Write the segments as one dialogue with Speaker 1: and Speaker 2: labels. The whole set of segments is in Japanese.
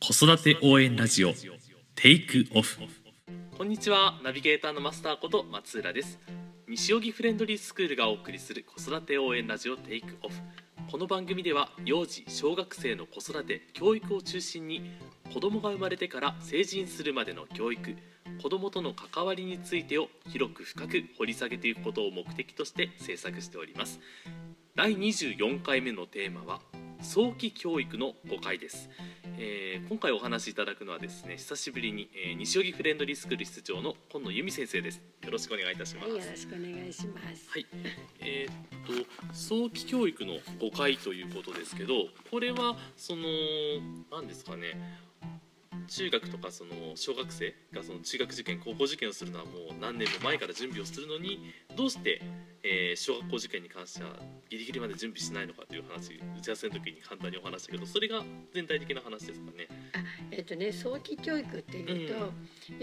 Speaker 1: 子育て応援ラジオテイクオフ
Speaker 2: こんにちはナビゲーターのマスターこと松浦です。西荻フレンドリースクールがお送りする子育て応援ラジオテイクオフこの番組では幼児小学生の子育て教育を中心に子供が生まれてから成人するまでの教育子供との関わりについてを広く深く掘り下げていくことを目的として制作しております。第24回目のテーマは早期教育の5回です、えー今回お話しいただくのはですね久しぶりに、えー西荻フレンドリースクール室長の今野由美先生です。よろしくお願いいたします。
Speaker 3: はい、よろしくお願いします。
Speaker 2: はい、えーっと早期教育の5回ということですけどこれはその何ですかね中学とかその小学生がその中学受験高校受験をするのはもう何年も前から準備をするのにどうして、えー小学校受験に関してはギリギリまで準備しないのかという話打ち合わせの時に簡単にお話したけどそれが全体的な話ですかね。
Speaker 3: えっとね、早期教育っていうと、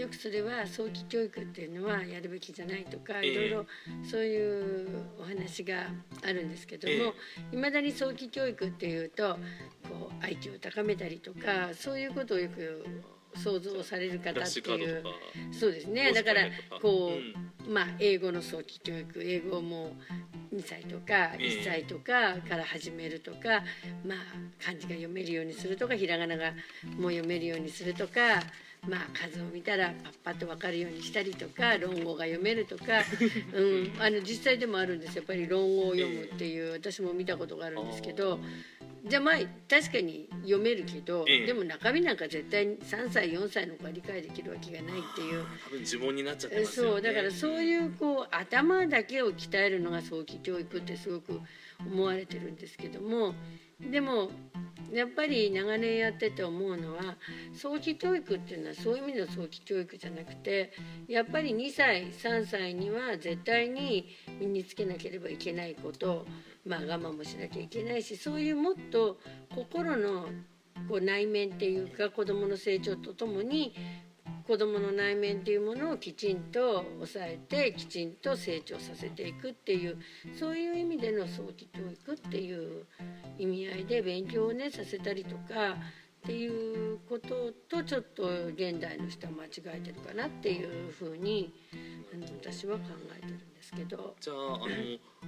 Speaker 3: よくそれは早期教育っていうのはやるべきじゃないとか、
Speaker 2: ええ。
Speaker 3: いろいろそういうお話があるんですけども、いまだに早期教育っていうと、こう IQ を高めたりとか、そういうことをよく想像される方っていう。そうですね。だからこう、
Speaker 2: うん。
Speaker 3: まあ英語の早期教育英語も2歳とか
Speaker 2: ええ。
Speaker 3: 1歳とかから始めるとか、まあ漢字が読めるようにするとかひらがながもう読めるようにするとか。まあ、数を見たらパッパッと分かるようにしたりとか論語が読めるとか、うん、あの実際でもあるんですやっぱり論語を読むっていう私も見たことがあるんですけどじゃあまあ確かに読めるけど、
Speaker 2: ええ
Speaker 3: でも中身なんか絶対に3歳4歳の子が理解できるわけがないっていう。
Speaker 2: 多分呪文になっちゃってますよね。
Speaker 3: そうだからそういうこう頭だけを鍛えるのが早期教育ってすごく思われてるんですけどもでもやっぱり長年やってて思うのは早期教育っていうのはそういう意味の早期教育じゃなくてやっぱり2歳3歳には絶対に身につけなければいけないことまあ我慢もしなきゃいけないしそういうもっと心のこう内面っていうか子どもの成長とともに子どもの内面っていうものをきちんと抑えてきちんと成長させていくっていうそういう意味での早期教育っていう意味合いで勉強をねさせたりとかっていうこととちょっと現代の人は間違えてるかなっていうふうに私は考えてるんですけど。
Speaker 2: じゃああの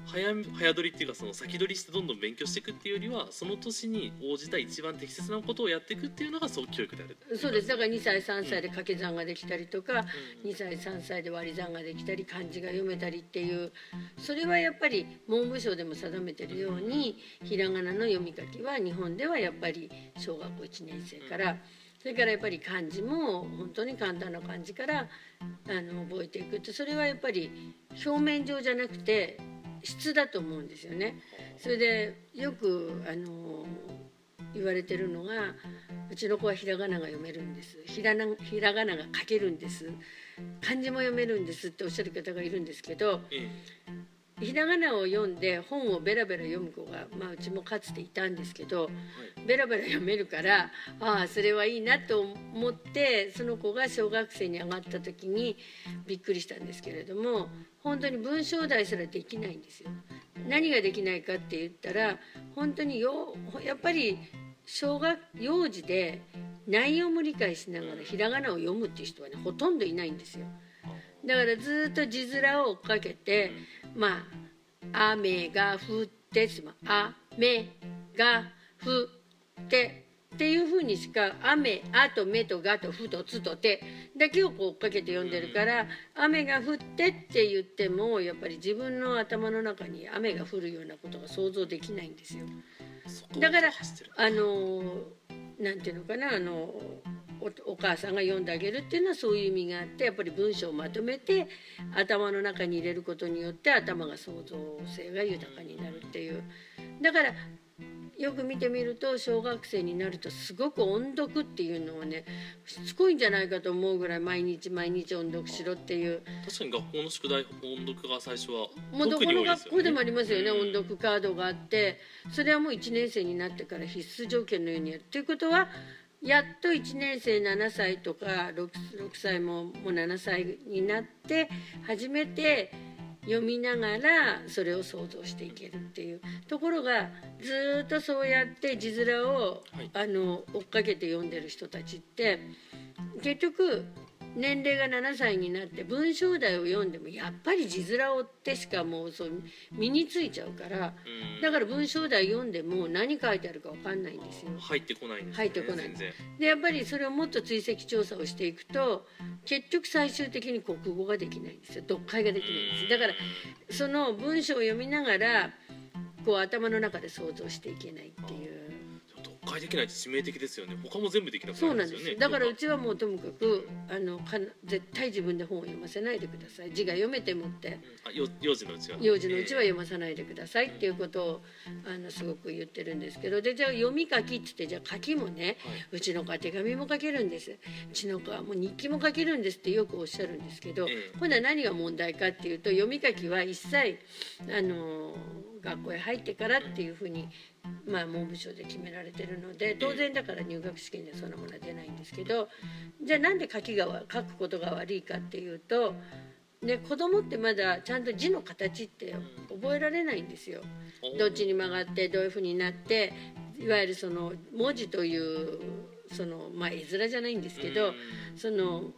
Speaker 2: 早め早取りっていうかその先取りしてどんどん勉強していくっていうよりはその年に応じた一番適切なことをやっていくっていうのが早期教育である
Speaker 3: そうですだから2歳3歳で掛け算ができたりとか、2歳3歳で割り算ができたり漢字が読めたりっていうそれはやっぱり文部省でも定めてるようにひらがなの読み書きは日本ではやっぱり小学校1年生から。それからやっぱり漢字も本当に簡単な漢字からあの覚えていくってそれはやっぱり表面上じゃなくて質だと思うんですよね。それでよくあの言われてるのがうちの子はひらがなが読めるんです。ひらなひらがなが書けるんです。漢字も読めるんですっておっしゃる方がいるんですけど
Speaker 2: え
Speaker 3: ひらがなを読んで本をベラベラ読む子が、まあ、うちもかつていたんですけどベラベラ読めるからああそれはいいなと思ってその子が小学生に上がった時にびっくりしたんですけれども本当に文章題すらできないんですよ。何ができないかって言ったら本当によやっぱり小学幼児で内容も理解しながらひらがなを読むっていう人はねほとんどいないんですよ。だからずっと字面を追っかけてまあ「雨が降って」ってまあ「雨が降って」っていうふうにしか「雨」「あ」と「め」と「が」と「ふ」と「つ」と「て」だけをこう追っかけて読んでるから「雨が降って」って言ってもやっぱり自分の頭の中に雨が降るようなことが想像できないんですよ。だからあのなんていうのかなあのおお母さんが読んであげるっていうのはそういう意味があってやっぱり文章をまとめて頭の中に入れることによって頭が創造性が豊かになるっていう。だからよく見てみると小学生になるとすごく音読っていうのをねしつこいんじゃないかと思うぐらい毎日毎日音読しろっていう。
Speaker 2: 確かに学校の宿題音読が最初は
Speaker 3: もうどこの学校でもありますよね、
Speaker 2: うん。
Speaker 3: 音読カードがあって。それはもう1年生になってから必須条件のようにやる。ということはやっと1年生7歳とか 6, 6歳ももう7歳になって初めて読みながらそれを想像していけるっていう。ところがずっとそうやって字面を、
Speaker 2: はい。
Speaker 3: あの追っかけて読んでる人たちって結局年齢が7歳になって文章題を読んでもやっぱり字面を追ってしかもうそう身についちゃうから
Speaker 2: うん。
Speaker 3: だから文章題読んでも何書いてあるか分かんないんですよ。
Speaker 2: 入ってこないんですね
Speaker 3: 入ってこない。でやっぱりそれをもっと追跡調査をしていくと結局最終的に国語ができないんですよ。読解ができないんですだからその文章を読みながらこう頭の中で想像していけないっていう。
Speaker 2: 読解できないって致命的ですよね。他も全部できなく
Speaker 3: そうなん
Speaker 2: なるんでよ。ね
Speaker 3: ですすだからうちはもうともかくあのか絶対自分で本を読ませないでください。字が読めてもって。
Speaker 2: あよ幼児のうちは。
Speaker 3: 幼児のうちは読まさないでくださいっていうことをあのすごく言ってるんですけど。でじゃあ読み書きって言ってじゃあ書きもね、
Speaker 2: は
Speaker 3: うちの子は手紙も書けるんです。うちの子はもう日記も書けるんですってよくおっしゃるんですけど、
Speaker 2: ええ。
Speaker 3: 今度は何が問題かっていうと読み書きは一切あの学校へ入ってからっていうふうに、まあ、文部省で決められてるので当然だから入学試験でそんなものは出ないんですけどじゃあなんで書きがわ書くことが悪いかっていうと。ね、子供ってまだちゃんと字の形って覚えられないんですよ。
Speaker 2: お
Speaker 3: どっちに曲がってどういうふうになっていわゆるその文字というそのまあ絵面じゃないんですけどその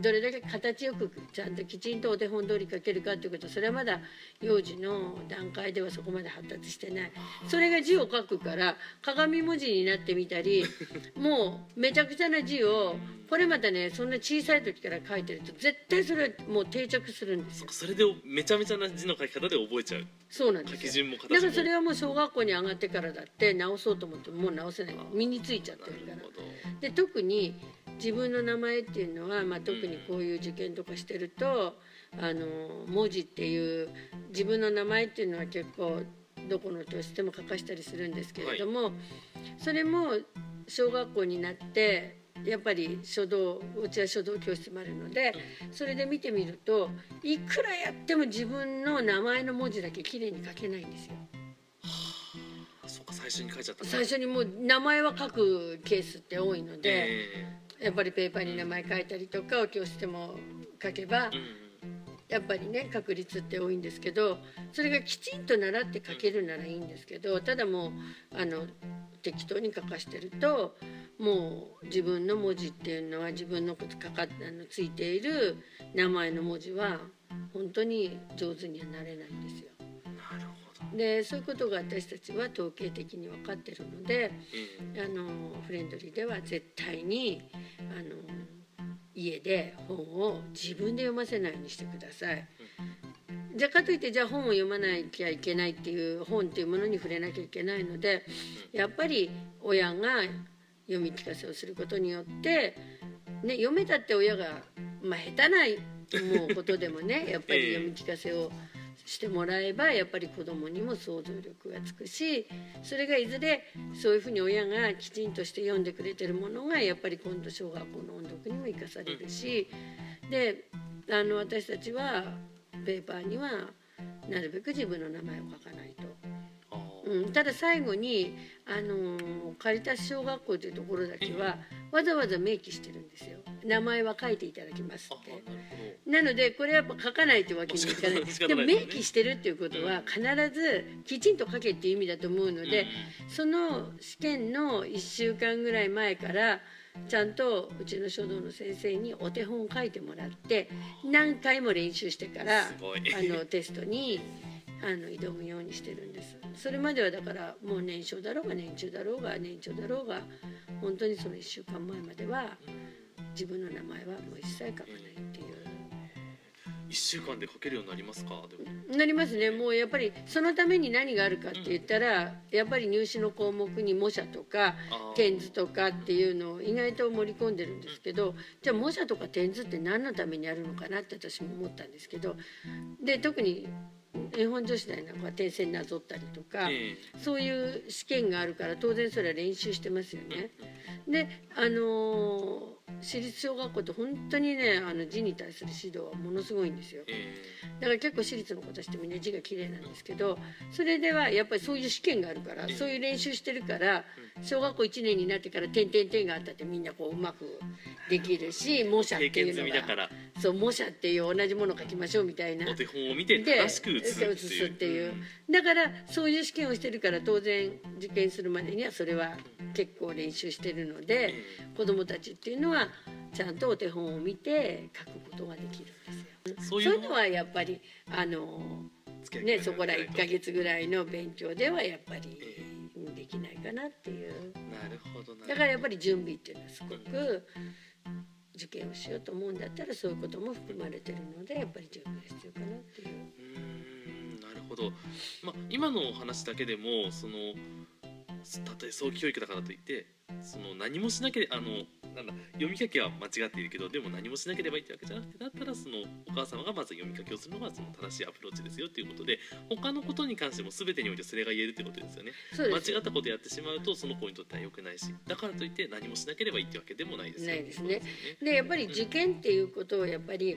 Speaker 3: どれだけ形よくちゃんときちんとお手本通り書けるかということそれはまだ幼児の段階ではそこまで発達してない。それが字を書くから鏡文字になってみたりもうめちゃくちゃな字をこれまたねそんな小さい時から書いてると絶対それはもう定着するんですよ。
Speaker 2: それでめちゃめちゃな字の書き方で覚えちゃう。
Speaker 3: そうなんですよ。
Speaker 2: 書き順も形も。
Speaker 3: だからそれはもう小学校に上がってからだって直そうと思ってももう直せない。身についちゃってるから。で特に自分の名前っていうのは、まあ、特にこういう受験とかしてるとあの文字っていう自分の名前っていうのは結構どこの教室でも書かしたりするんですけれども、それも小学校になってやっぱり書道うちは書道教室もあるのでそれで見てみるといくらやっても自分の名前の文字だけ綺麗に書けないんですよ。
Speaker 2: あそうか最初に書いちゃった
Speaker 3: 最初にもう名前は書くケースって多いので。
Speaker 2: え
Speaker 3: やっぱりペーパーに名前書いたりとかお教室でも書けばやっぱりね確率って多いんですけどそれがきちんと習って書けるならいいんですけどただもうあの適当に書かしてるともう自分の文字っていうのは自分のことかかあのついている名前の文字は本当に上手にはなれないんですよ。でそういうことが私たちは統計的に分かってるので。
Speaker 2: え
Speaker 3: あのフレンドリーでは絶対にあの家で本を自分で読ませないようにしてください。じゃあかといってじゃあ本を読まなきゃいけないっていう本っていうものに触れなきゃいけないのでやっぱり親が読み聞かせをすることによって、ね、読めたって親が、まあ、下手なもうことでもね やっぱり読み聞かせをしてもらえばやっぱり子どもにも想像力がつくしそれがいずれそういうふうに親がきちんとして読んでくれてるものがやっぱり今度小学校の音読にも生かされるしであの私たちはペーパーにはなるべく自分の名前を書かないと。
Speaker 2: あ
Speaker 3: うん、ただ最後に、あのーカリタス小学校というところだけはわざわざ明記してるんですよ名前は書いていただきます
Speaker 2: あ
Speaker 3: って。
Speaker 2: な
Speaker 3: のでこれやっぱ書かないというわけにいかない。でも明記してるっていうことは必ずきちんと書けっていう意味だと思うので、その試験の1週間ぐらい前からちゃんとうちの書道の先生にお手本を書いてもらって何回も練習してからあのテストにあの挑むようにしてるんです。それまではだからもう年少だろうが年中だろうが年長だろうが本当にその1週間前までは自分の名前はもう一切書かないっていう。
Speaker 2: 一週間で書けるようになりますか？
Speaker 3: なりますね。もうやっぱりそのために何があるかって言ったらやっぱり入試の項目に模写とか点図とかっていうのを意外と盛り込んでるんですけどじゃあ模写とか点図って何のためにあるのかなって私も思ったんですけどで特に絵本女子大なんかは点線なぞったりとか、
Speaker 2: え
Speaker 3: そういう試験があるから当然それは練習してますよね。であのー私立小学校って本当にねあの字に対する指導はものすごいんですよ。
Speaker 2: え
Speaker 3: だから結構私立の子たちってみんな字が綺麗なんですけどそれではやっぱりそういう試験があるから
Speaker 2: ええ。
Speaker 3: そういう練習してるから小学校1年になってから点々点があったってみんなこううまくできるし模写っていうのがそう模写っていう同じものを書きましょうみたいな
Speaker 2: お手本を見て
Speaker 3: で
Speaker 2: 正しく写すっていう。
Speaker 3: っていうだからそういう試験をしてるから当然受験するまでにはそれは結構練習してるので
Speaker 2: え
Speaker 3: 子どもたちっていうのはちゃんとお手本を見て書くことができるんですよ。
Speaker 2: そうい
Speaker 3: うのはやっぱりあのねそこら1ヶ月ぐらいの勉強ではやっぱり
Speaker 2: え
Speaker 3: できないかなっていう
Speaker 2: なるほど
Speaker 3: だからやっぱり準備っていうのはすごく受験をしようと思うんだったらそういうことも含まれてるのでやっぱり準備が必要かなっていう。
Speaker 2: うーんなるほど、まあ、今のお話だけでもそのたとえ早期教育だからといってその何もしなければあのなんだ読み書きは間違っているけどでも何もしなければいいってわけじゃなくてだったらそのお母様がまず読み書きをするのがその正しいアプローチですよっていうことで他のことに関しても全てにおいてそれが言えるってことですよね。間違ったことやってしまうとその子にとっては良くないしだからといって何もしなければいいってわけでもないですよ
Speaker 3: ないですね。でやっぱり受験っていうことをやっぱり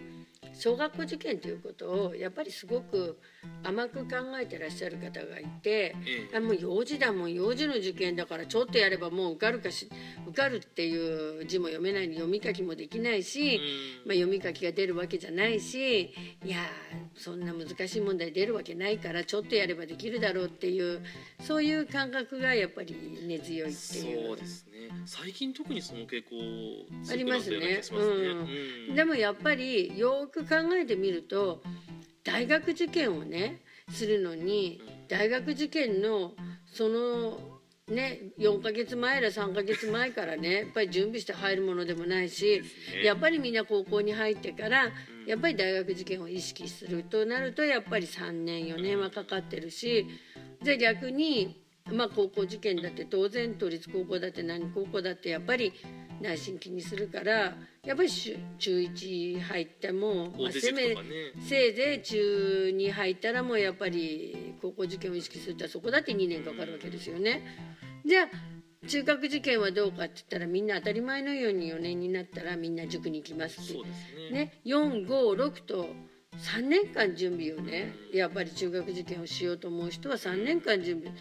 Speaker 3: 小学校受験ということをやっぱりすごく甘く考えてらっしゃる方がいて
Speaker 2: ええ。
Speaker 3: あもう幼児だもん幼児の受験だからちょっとやればもう受かるかし受かるっていう字も読めないの読み書きもできないし、
Speaker 2: うん。
Speaker 3: まあ、読み書きが出るわけじゃないしいやーそんな難しい問題出るわけないからちょっとやればできるだろうっていうそういう感覚がやっぱり根強いっていう。
Speaker 2: そうですね。最近特にその傾向
Speaker 3: ありますね。
Speaker 2: う
Speaker 3: ん。
Speaker 2: うん。
Speaker 3: でもやっぱりよく考えてみると大学受験をねするのに大学受験のそのね4ヶ月前ら3ヶ月前からねやっぱり準備して入るものでもないし
Speaker 2: ね。
Speaker 3: やっぱりみんな高校に入ってからやっぱり大学受験を意識するとなるとやっぱり3年4年はかかってるしじゃあ逆にまあ高校受験だって当然都立高校だって何高校だってやっぱり内心気にするからやっぱり中中1入っても、まあ、せめせいぜい中2入ったらもうやっぱり高校受験を意識するとそこだって2年かかるわけですよね。じゃあ中学受験はどうかって言ったらみんな当たり前のように4年になったらみんな塾に行きますって。
Speaker 2: ね。
Speaker 3: ね、456と3年間準備をね。やっぱり中学受験をしようと思う人は3年間準備。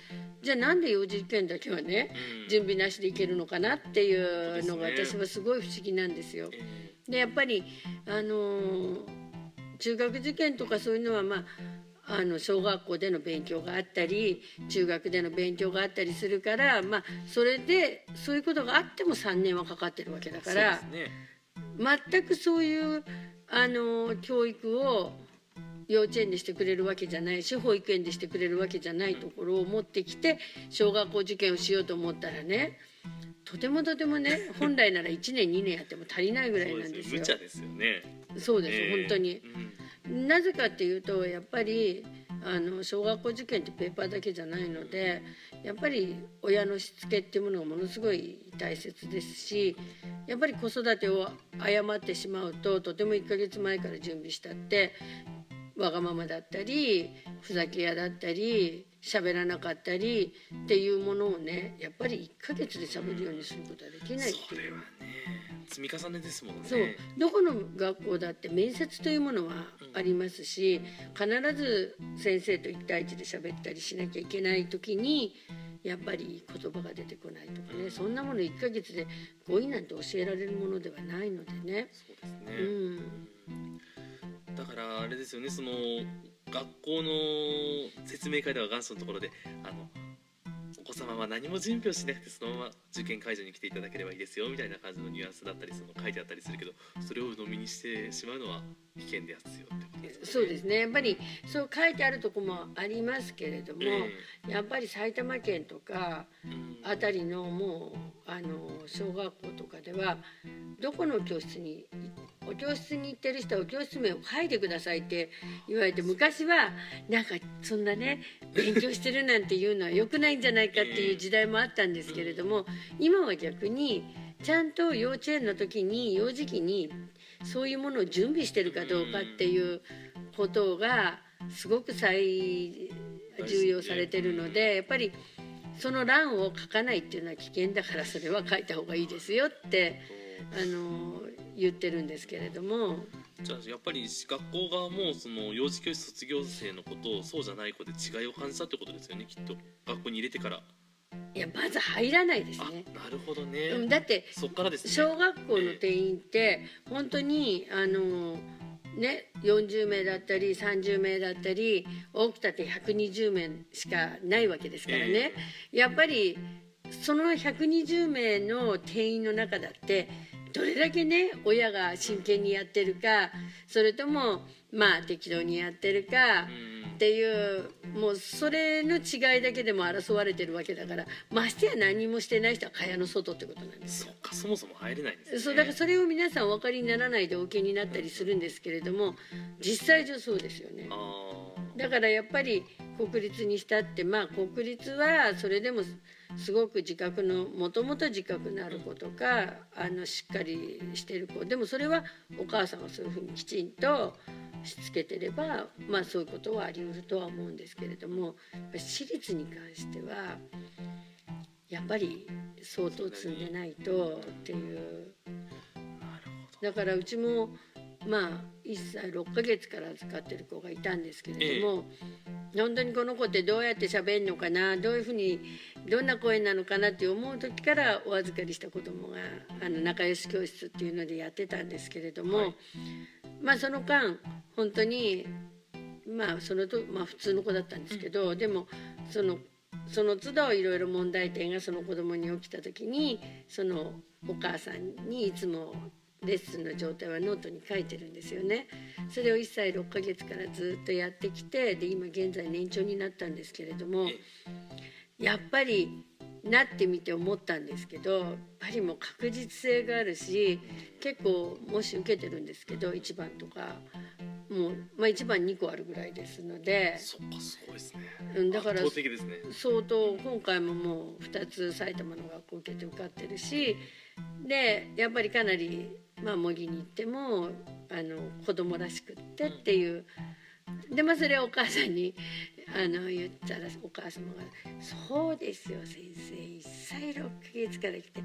Speaker 3: じゃあなんで幼児受験だけはね
Speaker 2: うん。
Speaker 3: 準備なしでいけるのかなっていうのが私はすごい不思議なんですよ。
Speaker 2: え
Speaker 3: でやっぱりあのー中学受験とかそういうのはまああの小学校での勉強があったり中学での勉強があったりするから、まあ、それでそういうことがあっても3年はかかってるわけだ
Speaker 2: え
Speaker 3: から。
Speaker 2: ね。
Speaker 3: 全くそういうあの教育を幼稚園でしてくれるわけじゃないし保育園でしてくれるわけじゃないところを持ってきて小学校受験をしようと思ったらねとてもとてもね本来なら1年2年やっても足りないぐらい
Speaker 2: そう
Speaker 3: なんですすよ
Speaker 2: でよ無。茶ですよね
Speaker 3: そうです、
Speaker 2: ええ
Speaker 3: 本当に。
Speaker 2: うん
Speaker 3: なぜかっていうとやっぱりあの小学校受験ってペーパーだけじゃないのでやっぱり親のしつけっていうものがものすごい大切ですしやっぱり子育てを誤ってしまうととても1ヶ月前から準備したってわがままだったりふざけ屋だったり喋らなかったりっていうものをねやっぱり1ヶ月で喋るようにすることはできない。っていう
Speaker 2: それはね積み重ねですもんね。
Speaker 3: そう。どこの学校だって面接というものはありますし必ず先生と1対1で喋ったりしなきゃいけない時にやっぱり言葉が出てこないとかね。そんなもの1ヶ月で語彙なんて教えられるものではないのでね。
Speaker 2: そうですね、
Speaker 3: うん。
Speaker 2: だからあれですよね。その学校の説明会では元祖のところであのお子様は何も準備をしなくてそのまま受験会場に来ていただければいいですよみたいな感じのニュアンスだったりその書いてあったりするけどそれを鵜呑みにしてしまうのは危険ですよってことですよね。
Speaker 3: そうですねやっぱりそう書いてあるとこもありますけれども、
Speaker 2: え
Speaker 3: やっぱり埼玉県とか
Speaker 2: うん
Speaker 3: あたりのもうあの小学校とかではどこの教室にお教室に行ってる人はお教室名を書いてくださいって言われて昔はなんかそんなね勉強してるなんていうのは良くないんじゃないかっていう時代もあったんですけれども今は逆にちゃんと幼稚園の時に幼児期にそういうものを準備してるかどうかっていうことがすごく最重要されてるのでやっぱりその欄を書かないっていうのは危険だからそれは書いた方がいいですよってあの言ってるんですけれども。
Speaker 2: じゃあやっぱり学校側もその幼児教室卒業生のことをそうじゃない子で違いを感じたってことですよねきっと。学校に入れてから。
Speaker 3: いやまず入らないです
Speaker 2: あ
Speaker 3: ね。
Speaker 2: なるほどね、
Speaker 3: うんだって
Speaker 2: そっからですね。
Speaker 3: 小学校の定員って本当にあのね40名だったり30名だったり多くたって120名しかないわけですからね、やっぱりその120名の定員の中だってどれだけね親が真剣にやってるかそれともまあ適当にやってるか
Speaker 2: うん
Speaker 3: っていうもうそれの違いだけでも争われてるわけだからましてや何もしてない人は蚊帳の外ってことなんですよ。
Speaker 2: そっ。かそもそも入れないんですね。
Speaker 3: そうだからそれを皆さんお分かりにならないでお受けになったりするんですけれども実際上そうですよね。だからやっぱり国立にしたってまあ国立はそれでもすごく自覚のもともと自覚のある子とかあのしっかりしてる子。でもそれはお母さんがそういうふうにきちんとしつけてればまあそういうことはあり得るとは思うんですけれども私立に関してはやっぱり相当積んでないとっていう。だからうちもまあ1歳6ヶ月から預かってる子がいたんですけれども、本当にこの子ってどうやって喋るのかなどういうふうにどんな声なのかなって思う時からお預かりした子供があの仲良し教室っていうのでやってたんですけれども、
Speaker 2: はい。
Speaker 3: まあその間本当にまあそのと、まあ、普通の子だったんですけど、でもそのその都度いろいろ問題点がその子供に起きた時にそのお母さんにいつもレッスンの状態はノートに書いてるんですよね。それを1歳6ヶ月からずっとやってきてで今現在年長になったんですけれども
Speaker 2: え
Speaker 3: やっぱりなってみて思ったんですけどやっぱりもう確実性があるし結構もし受けてるんですけど1番とかもう、まあ、1番2個あるぐらいですので。
Speaker 2: そっかすごいですね。
Speaker 3: うんだから
Speaker 2: ね。
Speaker 3: 相当今回ももう2つ埼玉の学校受けて受かってるしでやっぱりかなりまあ模擬に行ってもあの子供らしくってっていう。でまあそれをお母さんにあの言ったらお母様が「そうですよ先生。1歳6ヶ月から来て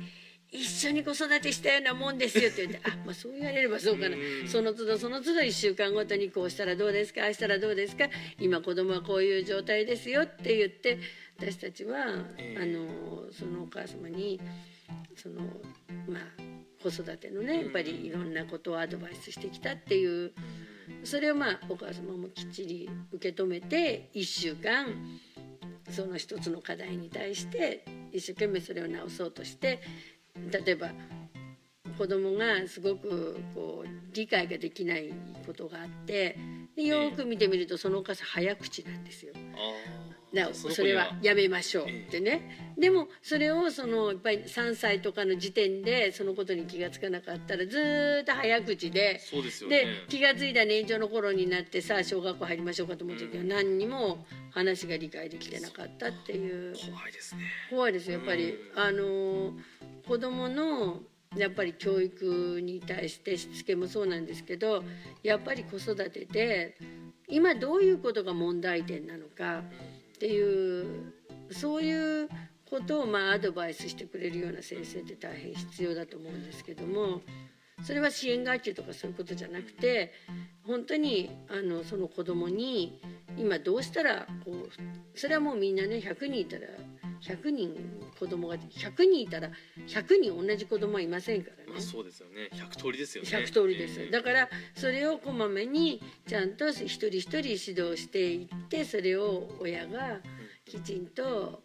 Speaker 3: 一緒に子育てしたようなもんですよ」って言って「あまあそう言われればそうかな。
Speaker 2: うん。
Speaker 3: その都度その都度1週間ごとにこうしたらどうですか？ああしたらどうですか？今子供はこういう状態ですよ」って言って私たちは、
Speaker 2: ええ。
Speaker 3: あのそのお母様にそのまあ子育てのねやっぱりいろんなことをアドバイスしてきたっていうそれをまあお母様もきっちり受け止めて1週間その一つの課題に対して一生懸命それを直そうとして例えば子供がすごくこう理解ができないことがあってでよく見てみるとそのお母さん早口なんですよ。だから
Speaker 2: そ
Speaker 3: れはやめましょうってね、でもそれをそのやっぱり3歳とかの時点でそのことに気が付かなかったらずーっと早口で
Speaker 2: で
Speaker 3: 気が付いた年長の頃になってさあ小学校入りましょうかと思ったけど、何にも話が理解できてなかったっていう。
Speaker 2: 怖いですね。
Speaker 3: 怖いですよやっぱり、あの子供のやっぱり教育に対してしつけもそうなんですけどやっぱり子育てで今どういうことが問題点なのかっていうそういうことをまあアドバイスしてくれるような先生って大変必要だと思うんですけどもそれは支援学級とかそういうことじゃなくて本当にあのその子供に今どうしたらこうそれはもうみんなね100人いたら100人子供が100人いたら100人同じ子供はいませんからね。
Speaker 2: まあ。そうですよね。100通りですよね。
Speaker 3: 100通りです、
Speaker 2: ええ
Speaker 3: だからそれをこまめにちゃんと一人一人指導していってそれを親がきちんと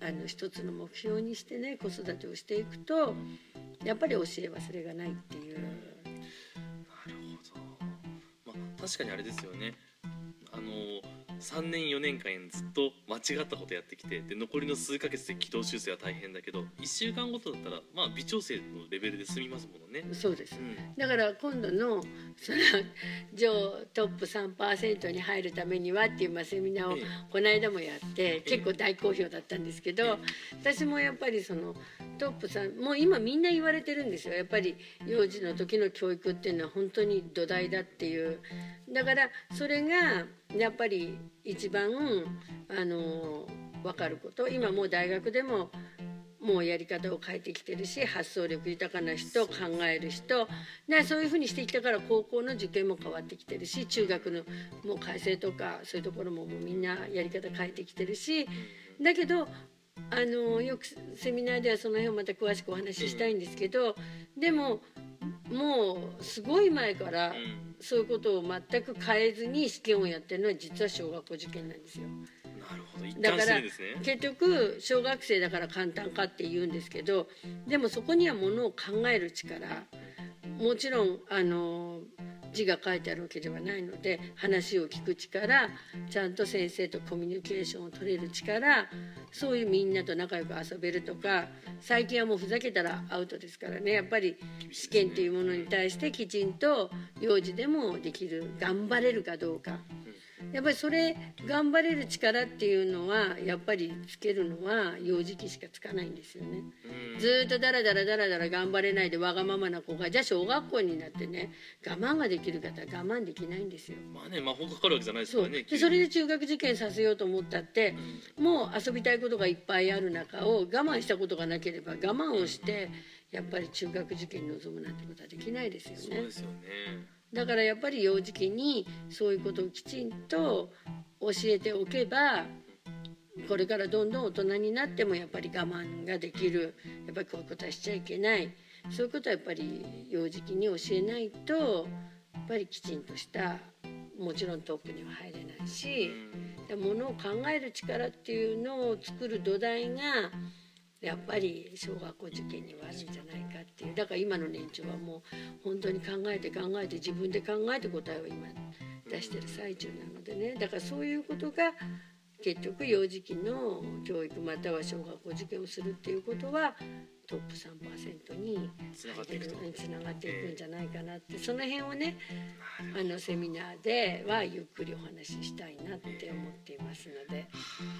Speaker 3: あの一つの目標にしてね子育てをしていくとやっぱり教え忘れがないっていう。
Speaker 2: なるほど、まあ、確かにあれですよね。あの3年4年間ずっと間違ったことやってきてで残りの数ヶ月で軌道修正は大変だけど1週間ごとだったらまあ微調整のレベルで済みますものね、
Speaker 3: そうです
Speaker 2: うん、
Speaker 3: だから今度のその上トップ3%に入るためにはっていうまあセミナーを
Speaker 2: ええ。
Speaker 3: この間もやって結構大好評だったんですけ
Speaker 2: え
Speaker 3: ど私もやっぱりそのトップ3もう今みんな言われてるんですよ。やっぱり幼児の時の教育っていうのは本当に土台だっていう。だからそれがやっぱり一番あの分かること。今もう大学でももうやり方を変えてきてるし発想力豊かな人考える人。でそういうふうにしてきたから高校の受験も変わってきてるし中学のもう改正とかそういうところももうみんなやり方変えてきてるし。だけどあのよくセミナーではその辺をまた詳しくお話ししたいんですけどでももうすごい前からそういうことを全く変えずに試験をやってるのは実は小学校受験なんですよ。
Speaker 2: なるほど一
Speaker 3: だから結局小学生だから簡単かって言うんですけどでもそこにはものを考える力もちろんあの字が書いてあるわけではないので話を聞く力ちゃんと先生とコミュニケーションを取れる力そういうみんなと仲良く遊べるとか最近はもうふざけたらアウトですからねやっぱり試験というものに対してきちんと幼児でもできる頑張れるかどうか。やっぱりそれ頑張れる力っていうのはやっぱりつけるのは幼児期しかつかないんですよね。
Speaker 2: うん
Speaker 3: ずーっとダラダラダラダラ頑張れないでわがままな子がじゃあ小学校になってね我慢ができる方は我慢できないんですよ。
Speaker 2: まあね魔法かかるわけじゃないですからね
Speaker 3: そうでそれで中学受験させようと思ったってもう遊びたいことがいっぱいある中を我慢したことがなければ我慢をしてやっぱり中学受験に臨むなんてことはできないですよね
Speaker 2: そうで。すよね
Speaker 3: だからやっぱり幼児期にそういうことをきちんと教えておけばこれからどんどん大人になってもやっぱり我慢ができる。やっぱりこういうことはしちゃいけない。そういうことはやっぱり幼児期に教えないとやっぱりきちんとしたもちろんトップには入れないしでものを考える力っていうのを作る土台がやっぱり小学校受験にはあるんじゃないかっていう。だから今の年長はもう本当に考えて考えて自分で考えて答えを今出してる最中なのでね。だからそういうことが結局幼児期の教育または小学校受験をするっていうことはトップ3%に
Speaker 2: つながっていくと。
Speaker 3: つながっていくんじゃないかなって。その辺をねあのセミナーではゆっくりお話ししたいなって思っていますので。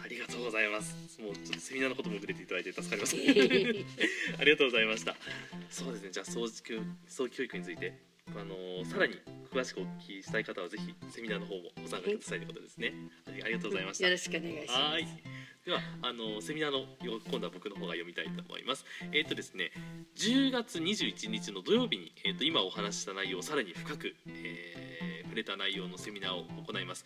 Speaker 2: ありがとうございます。もうちょっとセミナーのことも触れていただいて助かります。ありがとうございました。そうですね。じゃあ早期教育についてあのーさらに詳しくお聞きしたい方はぜひセミナーの方もご参加くださいということですねありありがとうございました
Speaker 3: よろしくお願いします。
Speaker 2: はい。では、あのセミナーのよ今度は僕の方が読みたいと思います。えっ、とですね、10月21日の土曜日にえっ、と今お話しした内容をさらに深く、えー触れた内容のセミナーを行います。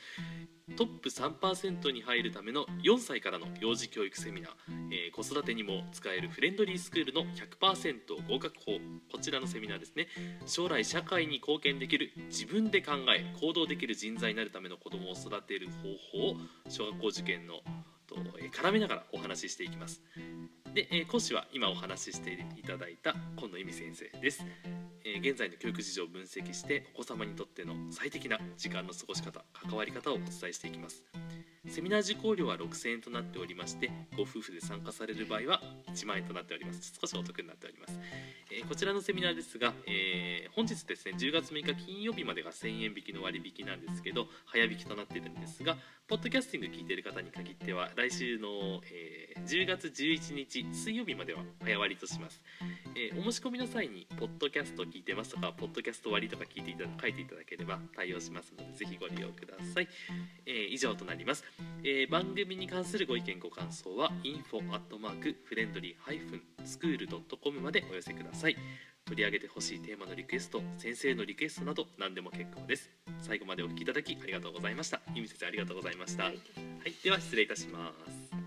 Speaker 2: トップ3%に入るための4歳からの幼児教育セミナー、えー子育てにも使えるフレンドリースクールの100%合格法。こちらのセミナーですね。将来社会に貢献できる自分で考え行動できる人材になるための子どもを育てる方法を小学校受験のとえー絡めながらお話ししていきます。で、えー講師は今お話ししていただいた今野恵美先生です、えー現在の教育事情を分析してお子様にとっての最適な時間の過ごし方関わり方をお伝えしていきます。セミナー受講料は6000円となっておりましてご夫婦で参加される場合は1万円となっております。少しお得になっております、えーこちらのセミナーですが、えー本日ですね10月6日金曜日までが1000円引きの割引なんですけど早引きとなっているんですがポッドキャスティング聞いている方に限っては来週の、えー10月11日水曜日までは早割とします、えーお申し込みの際に「ポッドキャスト聞いてます」とか「ポッドキャスト割」とか聞いていただ書いていただければ対応しますのでぜひご利用ください、えー以上となります。えー番組に関するご意見ご感想は info.friendly-school.com までお寄せください。取り上げてほしいテーマのリクエスト先生のリクエストなど何でも結構です。最後までお聞きいただきありがとうございました。ゆみ先生ありがとうございました、
Speaker 3: は
Speaker 2: はいい、では失礼いたします